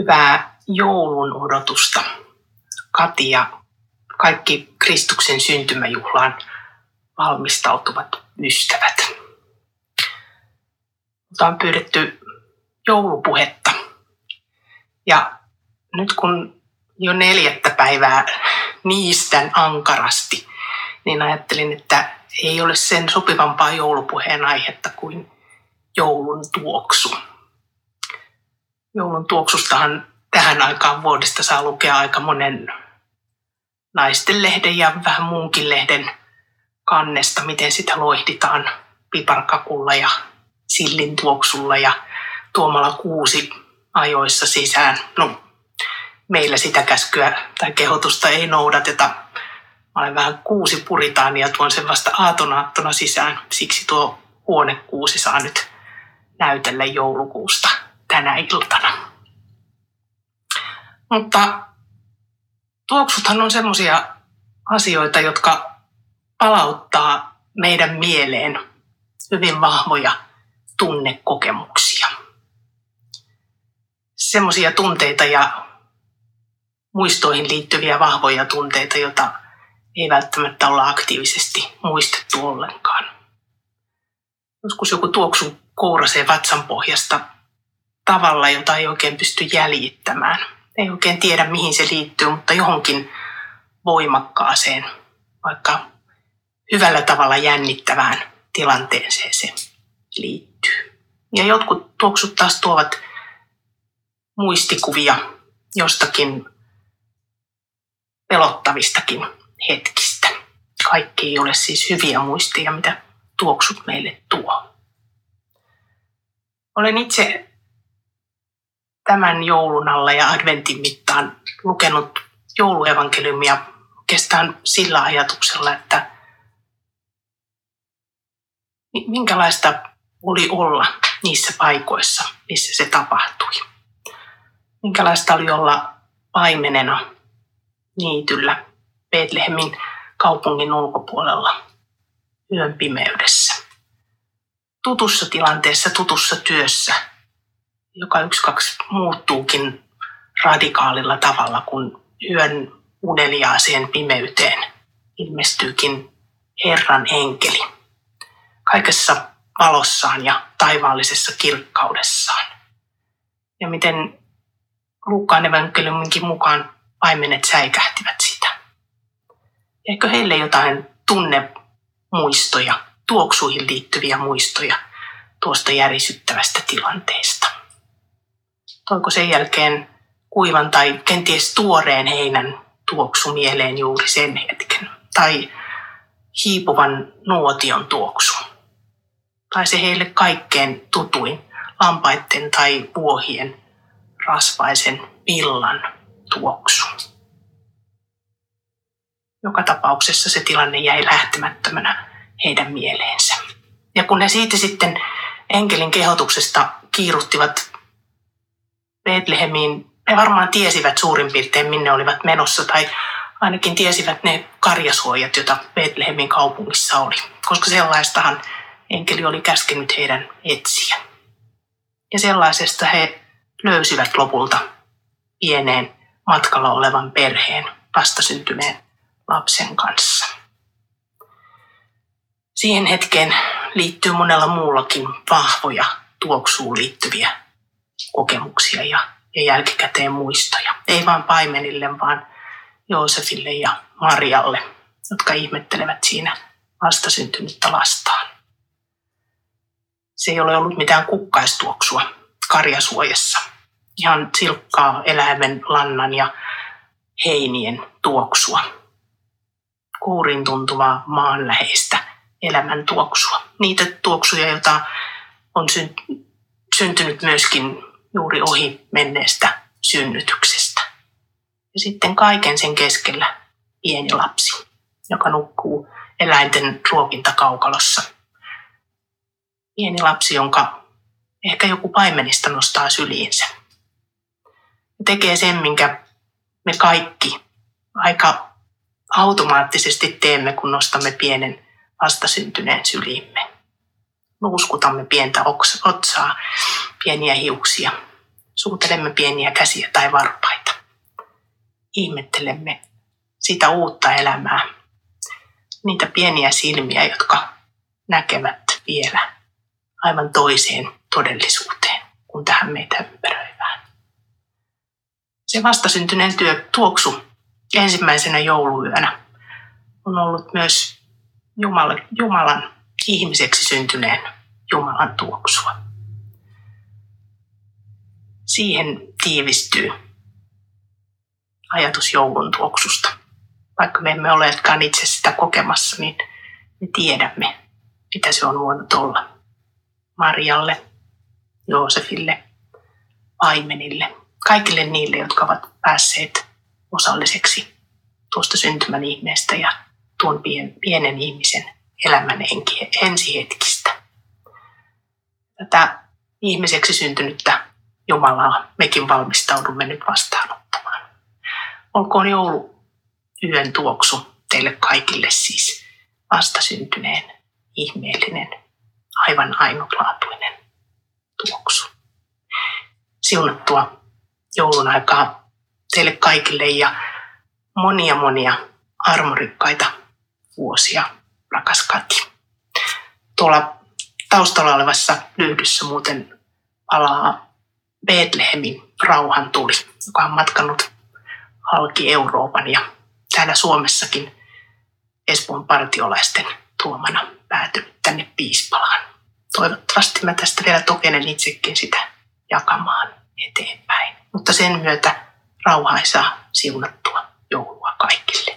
Hyvää joulun odotusta, Kati ja kaikki Kristuksen syntymäjuhlaan valmistautuvat ystävät. Mutta on pyydetty joulupuhetta. Ja nyt kun jo neljättä päivää niistän ankarasti, niin ajattelin, että ei ole sen sopivampaa joulupuheen aihetta kuin joulun tuoksu. Joulun tuoksustahan tähän aikaan vuodesta saa lukea aika monen naisten lehden ja vähän muunkin lehden kannesta, miten sitä loihditaan piparkakulla ja sillin tuoksulla ja tuomalla kuusi ajoissa sisään. No, meillä sitä käskyä tai kehotusta ei noudateta. Mä olen vähän kuusi puritaania, tuon sen vasta aatonaattona sisään. Siksi tuo huonekuusi saa nyt näytellä joulukuusta tänä iltana. Mutta tuoksuthan on semmoisia asioita, jotka palauttaa meidän mieleen hyvin vahvoja tunnekokemuksia. Semmoisia tunteita ja muistoihin liittyviä vahvoja tunteita, joita ei välttämättä olla aktiivisesti muistettu ollenkaan. Joskus joku tuoksu kourasee vatsan pohjasta tavalla, jota ei oikein pysty jäljittämään. Ei oikein tiedä, mihin se liittyy, mutta johonkin voimakkaaseen, vaikka hyvällä tavalla jännittävään tilanteeseen se liittyy. Ja jotkut tuoksut taas tuovat muistikuvia jostakin pelottavistakin hetkistä. Kaikki ei ole siis hyviä muistia, mitä tuoksut meille tuo. Olen itse tämän joulun alla ja adventin mittaan lukenut jouluevankeliumia oikeastaan sillä ajatuksella, että minkälaista oli olla niissä paikoissa, missä se tapahtui. Minkälaista oli olla paimenena niityllä Betlehemin kaupungin ulkopuolella yön pimeydessä. Tutussa tilanteessa, tutussa työssä, joka yksi kaksi muuttuukin radikaalilla tavalla, kun yön uneliaaseen pimeyteen ilmestyykin Herran enkeli. Kaikessa valossaan ja taivaallisessa kirkkaudessaan. Ja miten Luukkaan evankeliuminkin mukaan paimenet säikähtivät sitä. Eikö heille jotain tunnemuistoja, tuoksuihin liittyviä muistoja tuosta järisyttävästä tilanteesta? Toiko sen jälkeen kuivan tai kenties tuoreen heinän tuoksu mieleen juuri sen hetken? Tai hiipuvan nuotion tuoksu? Tai se heille kaikkein tutuin lampaiden tai vuohien rasvaisen villan tuoksu. Joka tapauksessa se tilanne jäi lähtemättömänä heidän mieleensä. Ja kun he siitä sitten enkelin kehotuksesta kiiruttivat Betlehemiin, he varmaan tiesivät suurin piirtein minne olivat menossa tai ainakin tiesivät ne karjasuojat, joita Betlehemin kaupungissa oli, koska sellaistahan enkeli oli käskenyt heidän etsiä. Ja sellaisesta he löysivät lopulta pieneen matkalla olevan perheen vastasyntyneen lapsen kanssa. Siihen hetkeen liittyy monella muullakin vahvoja tuoksuun liittyviä kokemuksia ja, ja jälkikäteen muistoja. Ei vain paimenille, vaan Joosefille ja Marialle, jotka ihmettelevät siinä vastasyntynyttä lastaan. Se ei ole ollut mitään kukkaistuoksua karjasuojassa. Ihan silkkaa eläimen lannan ja heinien tuoksua. Kuurin tuntuvaa maanläheistä elämän tuoksua. Niitä tuoksuja, joita on syntynyt myöskin juuri ohi menneestä synnytyksestä. Ja sitten kaiken sen keskellä pieni lapsi, joka nukkuu eläinten ruokintakaukalossa. Pieni lapsi, jonka ehkä joku paimenista nostaa syliinsä. Ja tekee sen, minkä me kaikki aika automaattisesti teemme, kun nostamme pienen vastasyntyneen syliimme. Nuuskutamme pientä otsaa, pieniä hiuksia, Suutelemme pieniä käsiä tai varpaita. Ihmettelemme sitä uutta elämää, niitä pieniä silmiä, jotka näkevät vielä aivan toiseen todellisuuteen kuin tähän meitä ympäröivään. Se vastasyntyneen työ tuoksu ensimmäisenä jouluyönä on ollut myös Jumalan, Jumalan ihmiseksi syntyneen Jumalan tuoksua. Siihen tiivistyy ajatus joulun tuoksusta. Vaikka me emme olekaan itse sitä kokemassa, niin me tiedämme, mitä se on voinut olla. Marjalle, Joosefille, paimenille, kaikille niille, jotka ovat päässeet osalliseksi tuosta syntymän ihmeestä ja tuon pienen ihmisen elämän ensihetkistä. Tätä ihmiseksi syntynyttä Jumalaa mekin valmistaudumme nyt vastaanottamaan. Olkoon joulu yön tuoksu teille kaikille siis vastasyntyneen, ihmeellinen, aivan ainutlaatuinen tuoksu. Siunattua joulun aikaa teille kaikille ja monia monia armorikkaita vuosia, rakas Kati. Tuolla taustalla olevassa lyhdyssä muuten palaa Betlehemin rauhan tuli, joka on matkannut halki Euroopan ja täällä Suomessakin Espoon partiolaisten tuomana päätynyt tänne Piispalaan. Toivottavasti mä tästä vielä tokenen itsekin sitä jakamaan eteenpäin. Mutta sen myötä rauhaisaa siunattua joulua kaikille.